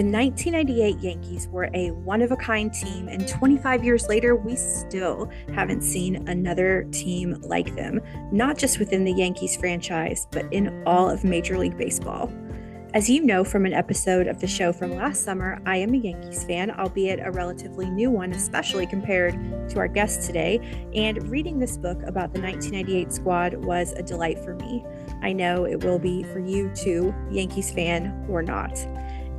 The 1998 Yankees were a one of a kind team, and 25 years later, we still haven't seen another team like them, not just within the Yankees franchise, but in all of Major League Baseball. As you know from an episode of the show from last summer, I am a Yankees fan, albeit a relatively new one, especially compared to our guest today. And reading this book about the 1998 squad was a delight for me. I know it will be for you too, Yankees fan or not.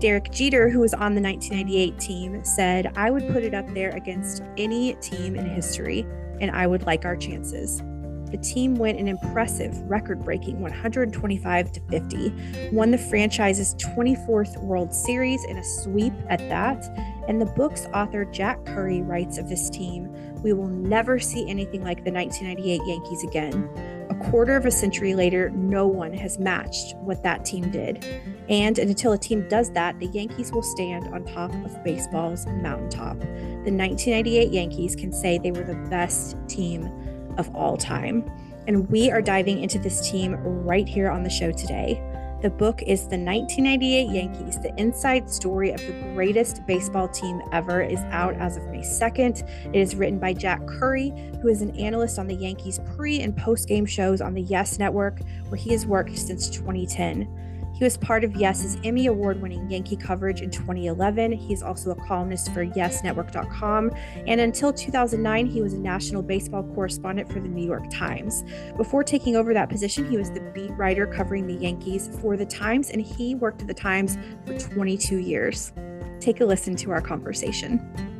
Derek Jeter, who was on the 1998 team, said, I would put it up there against any team in history, and I would like our chances. The team went an impressive record breaking 125 to 50, won the franchise's 24th World Series in a sweep at that. And the book's author, Jack Curry, writes of this team We will never see anything like the 1998 Yankees again. A quarter of a century later, no one has matched what that team did. And until a team does that, the Yankees will stand on top of baseball's mountaintop. The 1998 Yankees can say they were the best team of all time. And we are diving into this team right here on the show today. The book is The 1998 Yankees, the inside story of the greatest baseball team ever, is out as of May 2nd. It is written by Jack Curry, who is an analyst on the Yankees pre and post game shows on the Yes Network, where he has worked since 2010. He was part of Yes's Emmy Award winning Yankee coverage in 2011. He's also a columnist for YesNetwork.com. And until 2009, he was a national baseball correspondent for the New York Times. Before taking over that position, he was the beat writer covering the Yankees for the Times, and he worked at the Times for 22 years. Take a listen to our conversation.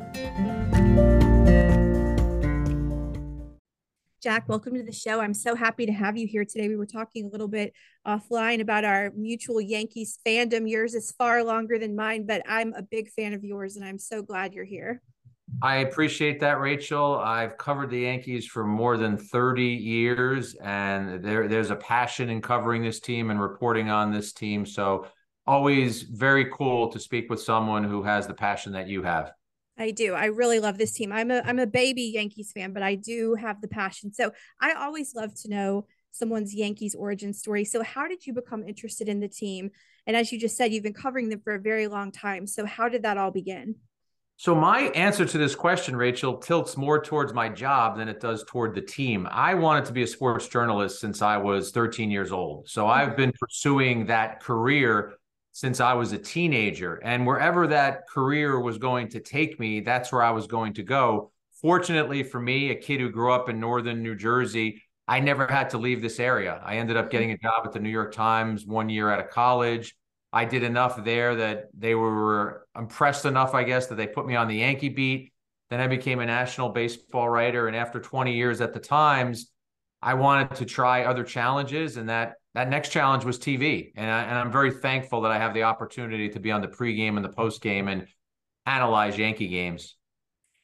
Jack, welcome to the show. I'm so happy to have you here today. We were talking a little bit offline about our mutual Yankees fandom. Yours is far longer than mine, but I'm a big fan of yours and I'm so glad you're here. I appreciate that, Rachel. I've covered the Yankees for more than 30 years, and there, there's a passion in covering this team and reporting on this team. So, always very cool to speak with someone who has the passion that you have. I do. I really love this team. I'm a I'm a baby Yankees fan, but I do have the passion. So I always love to know someone's Yankees origin story. So how did you become interested in the team? And as you just said, you've been covering them for a very long time. So how did that all begin? So my answer to this question, Rachel, tilts more towards my job than it does toward the team. I wanted to be a sports journalist since I was 13 years old. So I've mm-hmm. been pursuing that career since I was a teenager. And wherever that career was going to take me, that's where I was going to go. Fortunately for me, a kid who grew up in northern New Jersey, I never had to leave this area. I ended up getting a job at the New York Times one year out of college. I did enough there that they were impressed enough, I guess, that they put me on the Yankee beat. Then I became a national baseball writer. And after 20 years at the Times, I wanted to try other challenges. And that that next challenge was TV. And, I, and I'm very thankful that I have the opportunity to be on the pregame and the postgame and analyze Yankee games.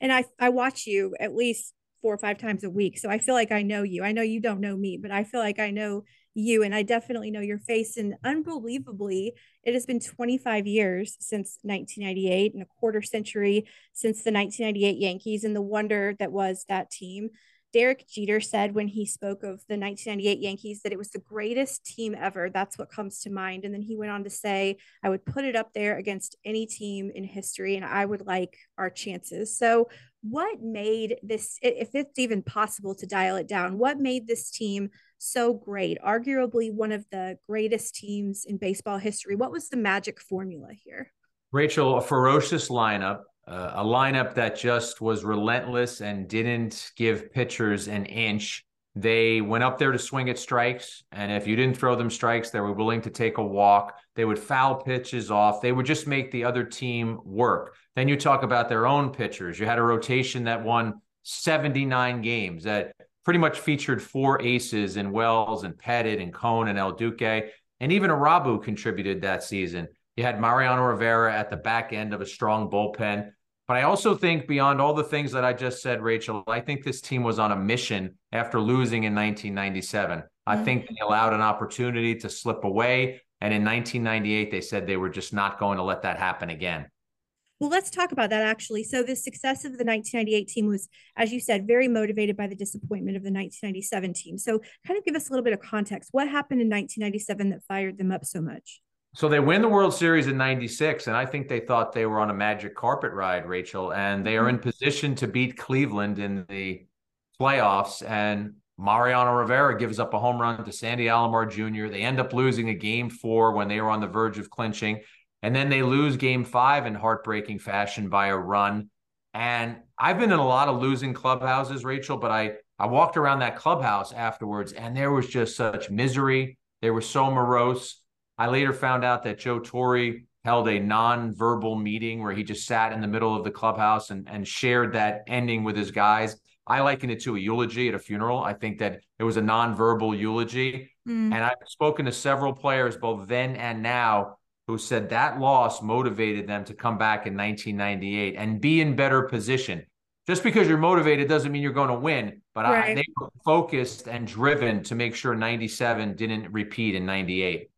And I, I watch you at least four or five times a week. So I feel like I know you. I know you don't know me, but I feel like I know you and I definitely know your face. And unbelievably, it has been 25 years since 1998 and a quarter century since the 1998 Yankees and the wonder that was that team. Derek Jeter said when he spoke of the 1998 Yankees that it was the greatest team ever. That's what comes to mind. And then he went on to say, I would put it up there against any team in history and I would like our chances. So, what made this, if it's even possible to dial it down, what made this team so great? Arguably one of the greatest teams in baseball history. What was the magic formula here? Rachel, a ferocious lineup, uh, a lineup that just was relentless and didn't give pitchers an inch. They went up there to swing at strikes, and if you didn't throw them strikes, they were willing to take a walk. They would foul pitches off. They would just make the other team work. Then you talk about their own pitchers. You had a rotation that won 79 games that pretty much featured four aces in Wells and Pettitte and Cone and El Duque, and even Irabu contributed that season. You had Mariano Rivera at the back end of a strong bullpen. But I also think beyond all the things that I just said, Rachel, I think this team was on a mission after losing in 1997. Mm-hmm. I think they allowed an opportunity to slip away. And in 1998, they said they were just not going to let that happen again. Well, let's talk about that actually. So, the success of the 1998 team was, as you said, very motivated by the disappointment of the 1997 team. So, kind of give us a little bit of context. What happened in 1997 that fired them up so much? So they win the World Series in 96, and I think they thought they were on a magic carpet ride, Rachel, and they are in mm-hmm. position to beat Cleveland in the playoffs. And Mariano Rivera gives up a home run to Sandy Alomar Jr. They end up losing a game four when they were on the verge of clinching. And then they lose game five in heartbreaking fashion by a run. And I've been in a lot of losing clubhouses, Rachel, but I, I walked around that clubhouse afterwards and there was just such misery. They were so morose. I later found out that Joe Torre held a non-verbal meeting where he just sat in the middle of the clubhouse and, and shared that ending with his guys. I liken it to a eulogy at a funeral. I think that it was a non-verbal eulogy. Mm. And I've spoken to several players, both then and now, who said that loss motivated them to come back in 1998 and be in better position. Just because you're motivated doesn't mean you're going to win, but right. I, they were focused and driven to make sure 97 didn't repeat in 98.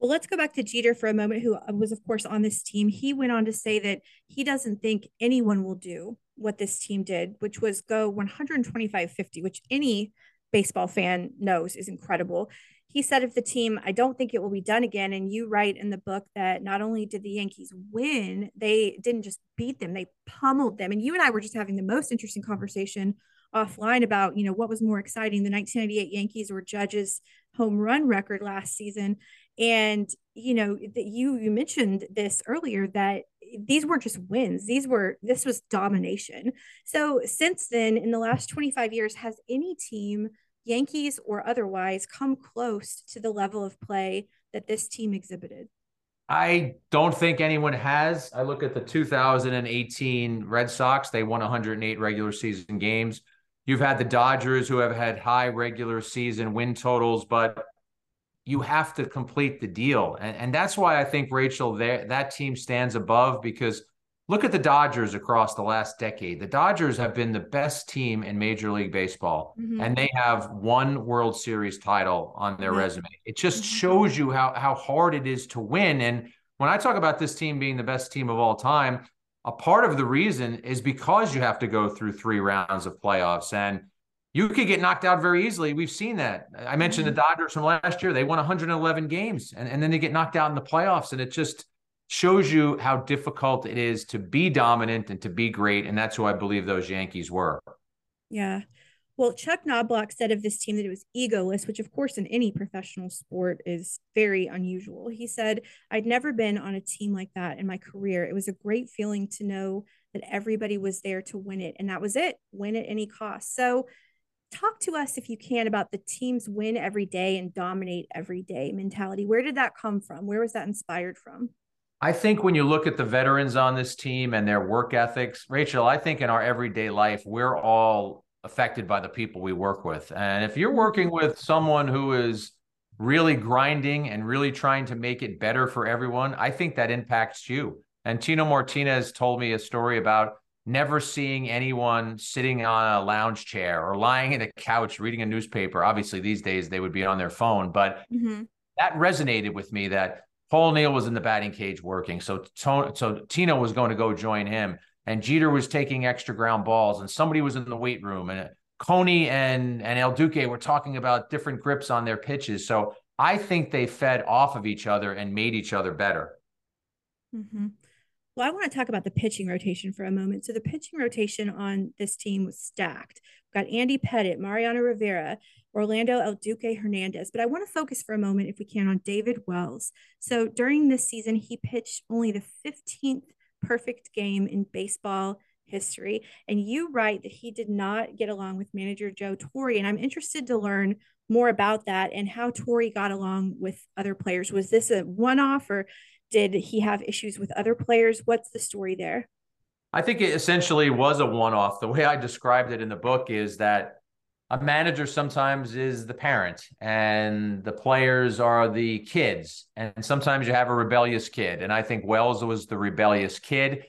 Well, let's go back to Jeter for a moment, who uh, was, of course, on this team. He went on to say that he doesn't think anyone will do what this team did, which was go 125 50, which any baseball fan knows is incredible he said of the team, I don't think it will be done again. And you write in the book that not only did the Yankees win, they didn't just beat them, they pummeled them. And you and I were just having the most interesting conversation offline about, you know, what was more exciting, the 1998 Yankees or Judge's home run record last season. And, you know, that you you mentioned this earlier that these weren't just wins. These were this was domination. So since then, in the last 25 years, has any team Yankees or otherwise, come close to the level of play that this team exhibited? I don't think anyone has. I look at the 2018 Red Sox, they won 108 regular season games. You've had the Dodgers who have had high regular season win totals, but you have to complete the deal. And, and that's why I think, Rachel, that team stands above because Look at the Dodgers across the last decade. The Dodgers have been the best team in Major League Baseball, mm-hmm. and they have one World Series title on their mm-hmm. resume. It just mm-hmm. shows you how how hard it is to win. And when I talk about this team being the best team of all time, a part of the reason is because you have to go through three rounds of playoffs and you could get knocked out very easily. We've seen that. I mentioned the mm-hmm. Dodgers from last year. They won 111 games and, and then they get knocked out in the playoffs. And it just shows you how difficult it is to be dominant and to be great. And that's who I believe those Yankees were. Yeah. Well, Chuck Knoblauch said of this team that it was egoless, which, of course, in any professional sport is very unusual. He said, I'd never been on a team like that in my career. It was a great feeling to know that everybody was there to win it. And that was it win at any cost. So, talk to us, if you can, about the team's win every day and dominate every day mentality. Where did that come from? Where was that inspired from? I think when you look at the veterans on this team and their work ethics, Rachel, I think in our everyday life, we're all affected by the people we work with. And if you're working mm-hmm. with someone who is really grinding and really trying to make it better for everyone, I think that impacts you. And Tino Martinez told me a story about never seeing anyone sitting on a lounge chair or lying in a couch reading a newspaper. Obviously, these days they would be on their phone, but mm-hmm. that resonated with me that Paul O'Neill was in the batting cage working, so so Tino was going to go join him, and Jeter was taking extra ground balls, and somebody was in the weight room, and Coney and and El Duque were talking about different grips on their pitches. So I think they fed off of each other and made each other better. Mm-hmm. Well, I want to talk about the pitching rotation for a moment. So the pitching rotation on this team was stacked. We've got Andy Pettitte, Mariano Rivera, Orlando El Duque Hernandez. But I want to focus for a moment, if we can, on David Wells. So during this season, he pitched only the 15th perfect game in baseball history. And you write that he did not get along with manager Joe Torre. And I'm interested to learn more about that and how Torre got along with other players. Was this a one off or did he have issues with other players? What's the story there? I think it essentially was a one off. The way I described it in the book is that a manager sometimes is the parent and the players are the kids. And sometimes you have a rebellious kid. And I think Wells was the rebellious kid.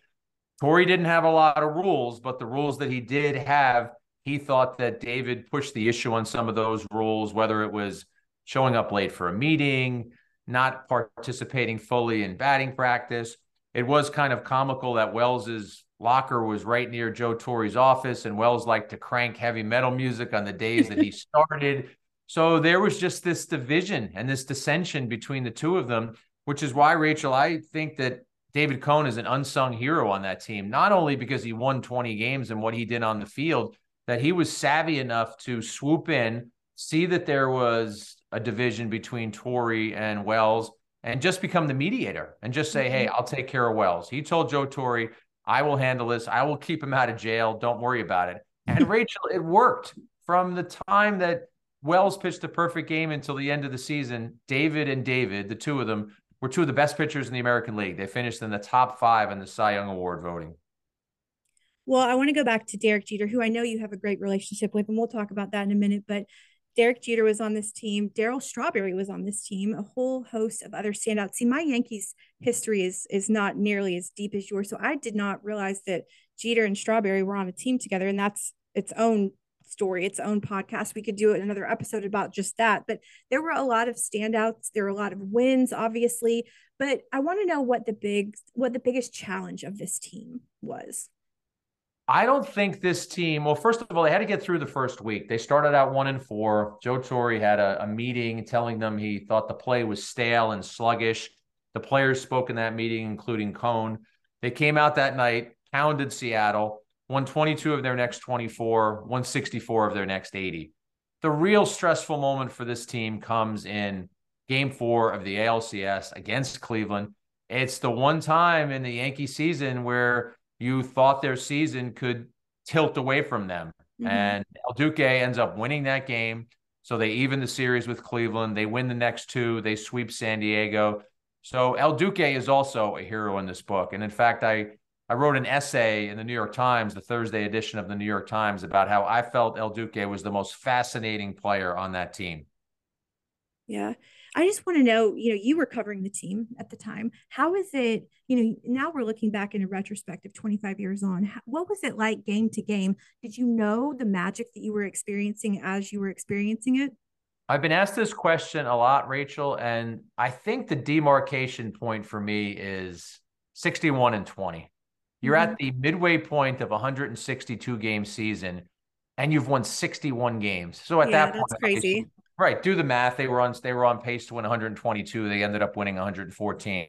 Torre didn't have a lot of rules, but the rules that he did have, he thought that David pushed the issue on some of those rules, whether it was showing up late for a meeting, not participating fully in batting practice. It was kind of comical that Wells's locker was right near Joe Torre's office, and Wells liked to crank heavy metal music on the days that he started. So there was just this division and this dissension between the two of them. which is why, Rachel, I think that David Cone is an unsung hero on that team, not only because he won 20 games and what he did on the field, that he was savvy enough to swoop in, see that there was a division between Torre and Wells, and just become the mediator and just say, Hey, mm-hmm. I'll take care of Wells. He told Joe Torre, I will handle this. I will keep him out of jail. Don't worry about it. And Rachel, it worked from the time that Wells pitched the perfect game until the end of the season. David and David, the two of them, were two of the best pitchers in the American League. They finished in the top five in the Cy Young Award voting. Well, I want to go back to Derek Jeter, who I know you have a great relationship with, and we'll talk about that in a minute. But Derek Jeter was on this team. Darryl Strawberry was on this team. A whole host of other standouts. See, my Yankees history is is not nearly as deep as yours, so I did not realize that Jeter and Strawberry were on a team together, and that's its own story, its own podcast. We could do another episode about just that. But there were a lot of standouts. There were a lot of wins, obviously. But I want to know what the big, what the biggest challenge of this team was. I don't think this team. Well, first of all, they had to get through the first week. They started out one and four. Joe Torre had a, a meeting telling them he thought the play was stale and sluggish. The players spoke in that meeting, including Cone. They came out that night, pounded Seattle, won 22 of their next 24, won 64 of their next 80. The real stressful moment for this team comes in game four of the ALCS against Cleveland. It's the one time in the Yankee season where you thought their season could tilt away from them. Mm-hmm. And El Duque ends up winning that game. So they even the series with Cleveland. They win the next two. They sweep San Diego. So El Duque is also a hero in this book. And in fact, I I wrote an essay in the New York Times, the Thursday edition of the New York Times, about how I felt El Duque was the most fascinating player on that team. Yeah. I just want to know, you know, you were covering the team at the time. How is it, you know, now we're looking back in a retrospective 25 years on. what was it like game to game? Did you know the magic that you were experiencing as you were experiencing it? I've been asked this question a lot, Rachel, and I think the demarcation point for me is 61 and 20. You're mm-hmm. at the midway point of a 162 game season and you've won 61 games. So at yeah, that point, that's crazy. Right. Do the math. They were on they were on pace to win 122. They ended up winning 114.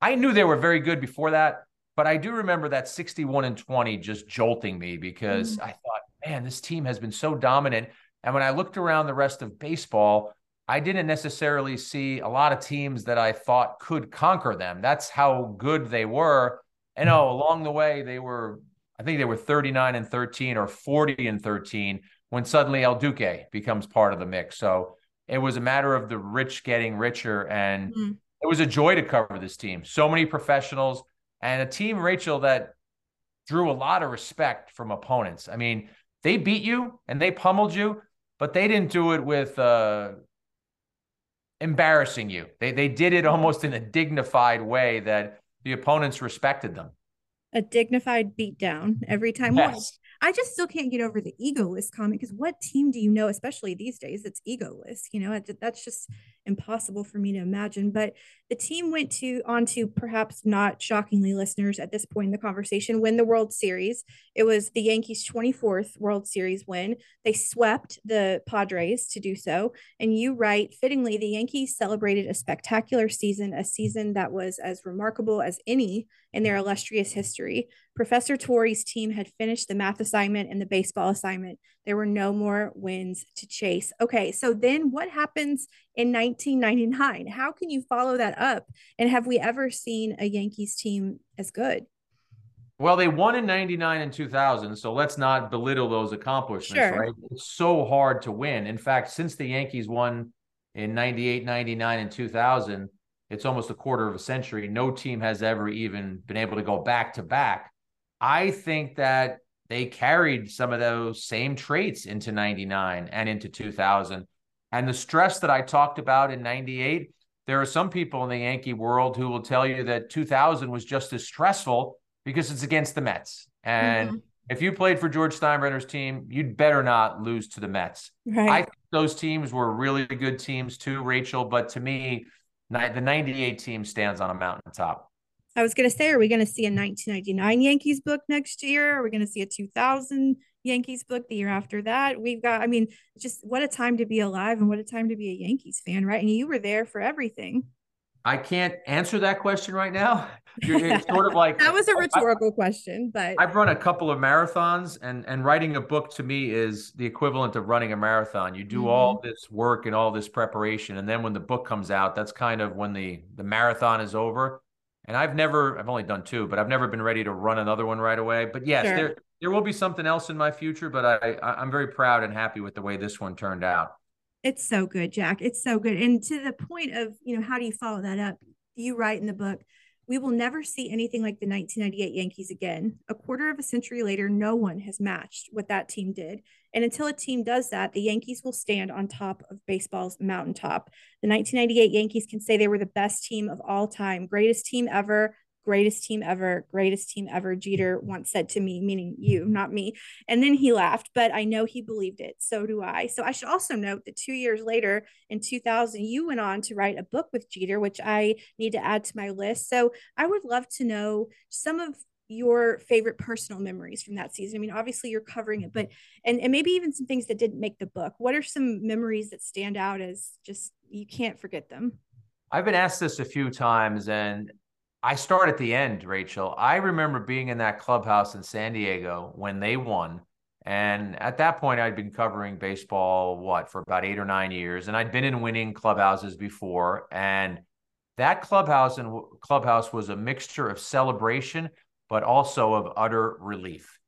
I knew they were very good before that, but I do remember that 61 and 20 just jolting me because mm-hmm. I thought, man, this team has been so dominant. And when I looked around the rest of baseball, I didn't necessarily see a lot of teams that I thought could conquer them. That's how good they were. And oh, along the way, they were, I think they were 39 and 13 or 40 and 13 when suddenly El Duque becomes part of the mix. So it was a matter of the rich getting richer. And mm. it was a joy to cover this team. So many professionals and a team, Rachel, that drew a lot of respect from opponents. I mean, they beat you and they pummeled you, but they didn't do it with uh, embarrassing you. They they did it almost in a dignified way that the opponents respected them. A dignified beatdown every time. Yes. I just still can't get over the egoless comment because what team do you know, especially these days, that's egoless? You know, that's just impossible for me to imagine. But the team went to on to perhaps not shockingly, listeners at this point in the conversation, win the World Series. It was the Yankees' 24th World Series win. They swept the Padres to do so. And you write, fittingly, the Yankees celebrated a spectacular season, a season that was as remarkable as any in their illustrious history. Professor Torre's team had finished the math assignment and the baseball assignment. There were no more wins to chase. Okay, so then what happens in 1999? How can you follow that up? And have we ever seen a Yankees team as good? Well, they won in 99 and 2000, so let's not belittle those accomplishments, sure. right? It's so hard to win. In fact, since the Yankees won in 98, 99, and 2000, it's almost a quarter of a century. No team has ever even been able to go back to back. I think that they carried some of those same traits into 99 and into 2000. And the stress that I talked about in 98, there are some people in the Yankee world who will tell you that 2000 was just as stressful because it's against the Mets. And mm-hmm. if you played for George Steinbrenner's team, you'd better not lose to the Mets. Right. I think those teams were really good teams too, Rachel. But to me, the 98 team stands on a mountaintop. I was going to say, are we going to see a 1999 Yankees book next year? Are we going to see a 2000 Yankees book the year after that? We've got, I mean, just what a time to be alive and what a time to be a Yankees fan, right? And you were there for everything. I can't answer that question right now. It's sort of like that was a rhetorical I, question, but I've run a couple of marathons, and and writing a book to me is the equivalent of running a marathon. You do mm-hmm. all this work and all this preparation, and then when the book comes out, that's kind of when the the marathon is over. And I've never, I've only done two, but I've never been ready to run another one right away. But yes, sure. there there will be something else in my future, but I, I I'm very proud and happy with the way this one turned out. It's so good, Jack. It's so good. And to the point of, you know, how do you follow that up? You write in the book, we will never see anything like the 1998 Yankees again. A quarter of a century later, no one has matched what that team did. And until a team does that, the Yankees will stand on top of baseball's mountaintop. The 1998 Yankees can say they were the best team of all time, greatest team ever, greatest team ever, greatest team ever, Jeter once said to me, meaning you, not me. And then he laughed, but I know he believed it. So do I. So I should also note that two years later, in 2000, you went on to write a book with Jeter, which I need to add to my list. So I would love to know some of your favorite personal memories from that season? I mean, obviously you're covering it, but and, and maybe even some things that didn't make the book. What are some memories that stand out as just you can't forget them? I've been asked this a few times, and I start at the end, Rachel. I remember being in that clubhouse in San Diego when they won. And at that point, I'd been covering baseball, what, for about eight or nine years. And I'd been in winning clubhouses before. And that clubhouse and clubhouse was a mixture of celebration, but also of utter relief.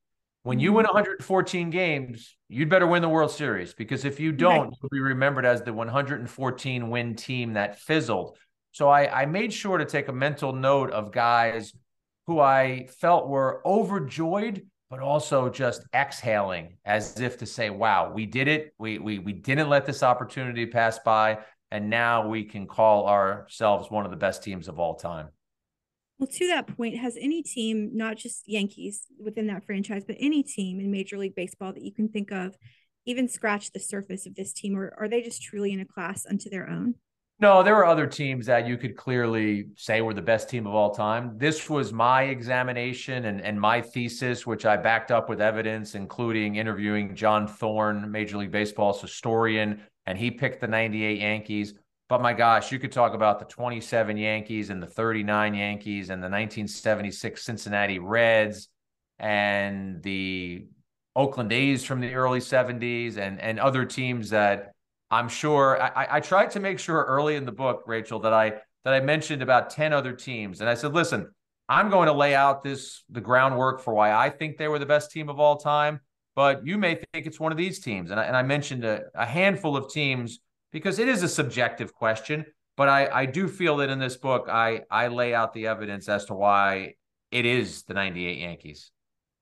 When you win 114 mm-hmm. games, you'd better win the World Series because if you don't, you'll be remembered as the 114 win team that fizzled so I, I made sure to take a mental note of guys who I felt were overjoyed, but also just exhaling as if to say, wow, we did it. We, we, we didn't let this opportunity pass by. And now we can call ourselves one of the best teams of all time. Well, to that point, has any team, not just Yankees within that franchise, but any team in Major League Baseball that you can think of, even scratched the surface of this team, or are they just truly in a class unto their own? No, there were other teams that you could clearly say were the best team of all time. This was my examination and, and my thesis, which I backed up with evidence, including interviewing John Thorn, Major League Baseball's historian, and he picked the 98 Yankees. But my gosh, you could talk about the 27 Yankees and the 39 Yankees and the 1976 Cincinnati Reds and the Oakland A's from the early 70s and, and other teams that I'm sure I, I tried to make sure early in the book, Rachel, that I that I mentioned about 10 other teams. And I said, listen, I'm going to lay out this the groundwork for why I think they were the best team of all time. But you may think it's one of these teams. And I, and I mentioned a, a handful of teams because it is a subjective question. But I, I do feel that in this book, I, I lay out the evidence as to why it is the 98 Yankees.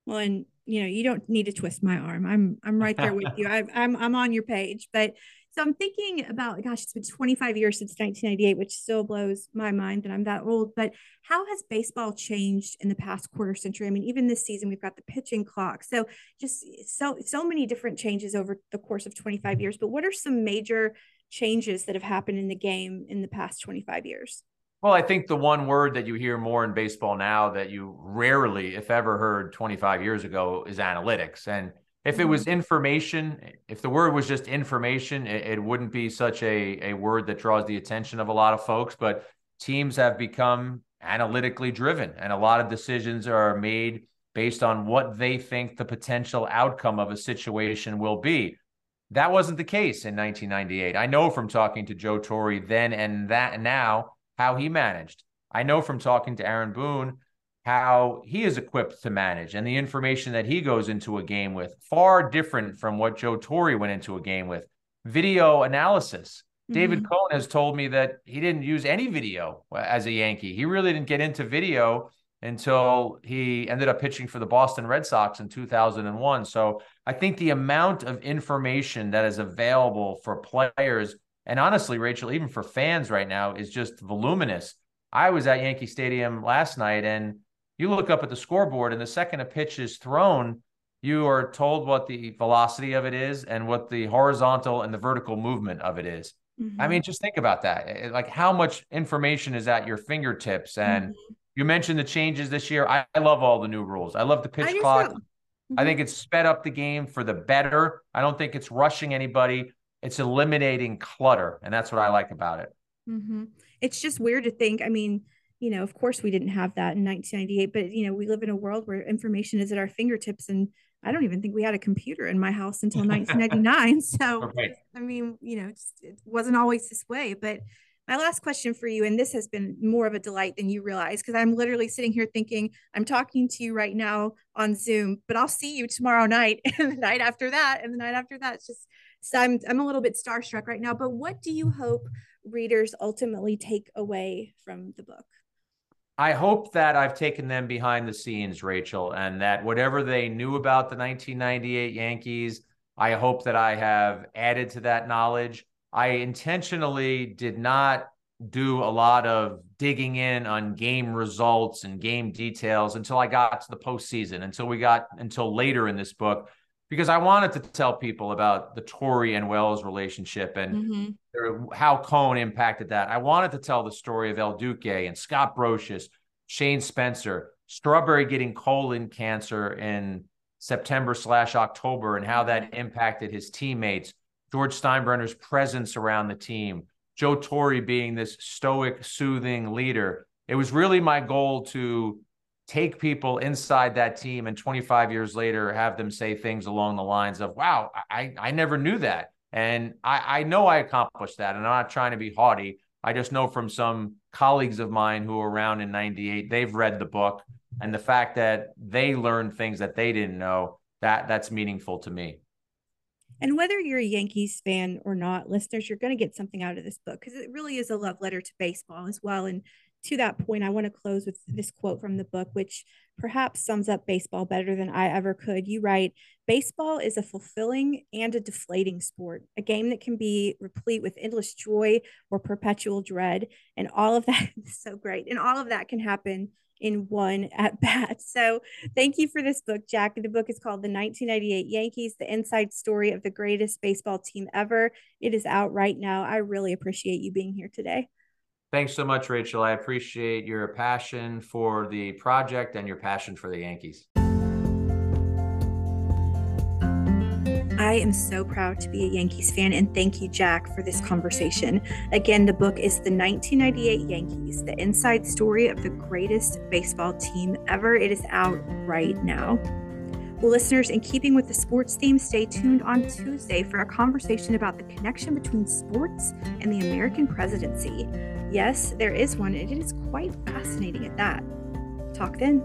Well, and you know, you don't need to twist my arm. I'm I'm right there with you. I, I'm I'm on your page. But so I'm thinking about, gosh, it's been 25 years since 1998, which still blows my mind that I'm that old. But how has baseball changed in the past quarter century? I mean, even this season, we've got the pitching clock. So just so so many different changes over the course of 25 years. But what are some major changes that have happened in the game in the past 25 years? Well, I think the one word that you hear more in baseball now that you rarely, if ever, heard 25 years ago is analytics. And if it was mm-hmm. information, if the word was just information, it, it, wouldn't be such a, a word that draws the attention of a lot of folks. But teams have become analytically driven, and a lot of decisions are made based on what they think the potential outcome of a situation will be. That wasn't the case in 1998. I know from talking to Joe Torre then and that now how he managed. I know from talking to Aaron Boone how he is equipped to manage and the information that he goes into a game with far different from what Joe Torre went into a game with. Video analysis. Mm-hmm. David Cone has told me that he didn't use any video as a Yankee. He really didn't get into video until he ended up pitching for the Boston Red Sox in 2001. So I think the amount of information that is available for players and honestly, Rachel, even for fans right now, is just voluminous. I was at Yankee Stadium last night and you look up at the scoreboard, and the second a pitch is thrown, you are told what the velocity of it is and what the horizontal and the vertical movement of it is. Mm-hmm. I mean, just think about that. Like how much information is at your fingertips. And mm-hmm. you mentioned the changes this year. I, I, love all the new rules. I love the pitch I clock. Mm-hmm. I think it's sped up the game for the better. I don't think it's rushing anybody. It's eliminating clutter. And that's what I like about it. Mm-hmm. it's just weird to think. I mean, you know, of course we didn't have that in 1998, but you know, we live in a world where information is at our fingertips and I don't even think we had a computer in my house until 1999. so. I mean, you know, it wasn't always this way. But my last question for you, and this has been more of a delight than you realize, because I'm literally sitting here thinking, I'm talking to you right now on Zoom, but I'll see you tomorrow night and the night after that, and the night after that. It's just, so I'm, I'm a little bit starstruck right now. But what do you hope readers ultimately take away from the book? I hope that I've taken them behind the scenes, Rachel, and that whatever they knew about the 1998 Yankees, I hope that I have added to that knowledge. I intentionally did not do a lot of digging in on game results and game details until I got to the postseason, until we got until later in this book, because I wanted to tell people about the Torre and Wells relationship and mm-hmm. how Cone impacted that. I wanted to tell the story of El Duque and Scott Brosius, Shane Spencer, Strawberry getting colon cancer in September slash October and how that impacted his teammates, George Steinbrenner's presence around the team, Joe Torre being this stoic, soothing leader. It was really my goal to take people inside that team and 25 years later have them say things along the lines of wow i i never knew that and i i know i accomplished that and i'm not trying to be haughty i just know from some colleagues of mine who were around in 98 they've read the book and the fact that they learned things that they didn't know that that's meaningful to me and whether you're a Yankees fan or not, listeners, you're going to get something out of this book because it really is a love letter to baseball as well. And to that point, I want to close with this quote from the book, which perhaps sums up baseball better than I ever could. You write Baseball is a fulfilling and a deflating sport, a game that can be replete with endless joy or perpetual dread. And all of that is so great. And all of that can happen in one at bat. So thank you for this book, Jack. The book is called The 1998 Yankees, the inside story of the greatest baseball team ever. It is out right now. I really appreciate you being here today. Thanks so much, Rachel. I appreciate your passion for the project and your passion for the Yankees. I am so proud to be a Yankees fan, and thank you, Jack, for this conversation. Again, the book is The 1998 Yankees, the inside story of the greatest baseball team ever. It is out right now. Listeners, in keeping with the sports theme, stay tuned on Tuesday for a conversation about the connection between sports and the American presidency. Yes, there is one, and it is quite fascinating at that. Talk then.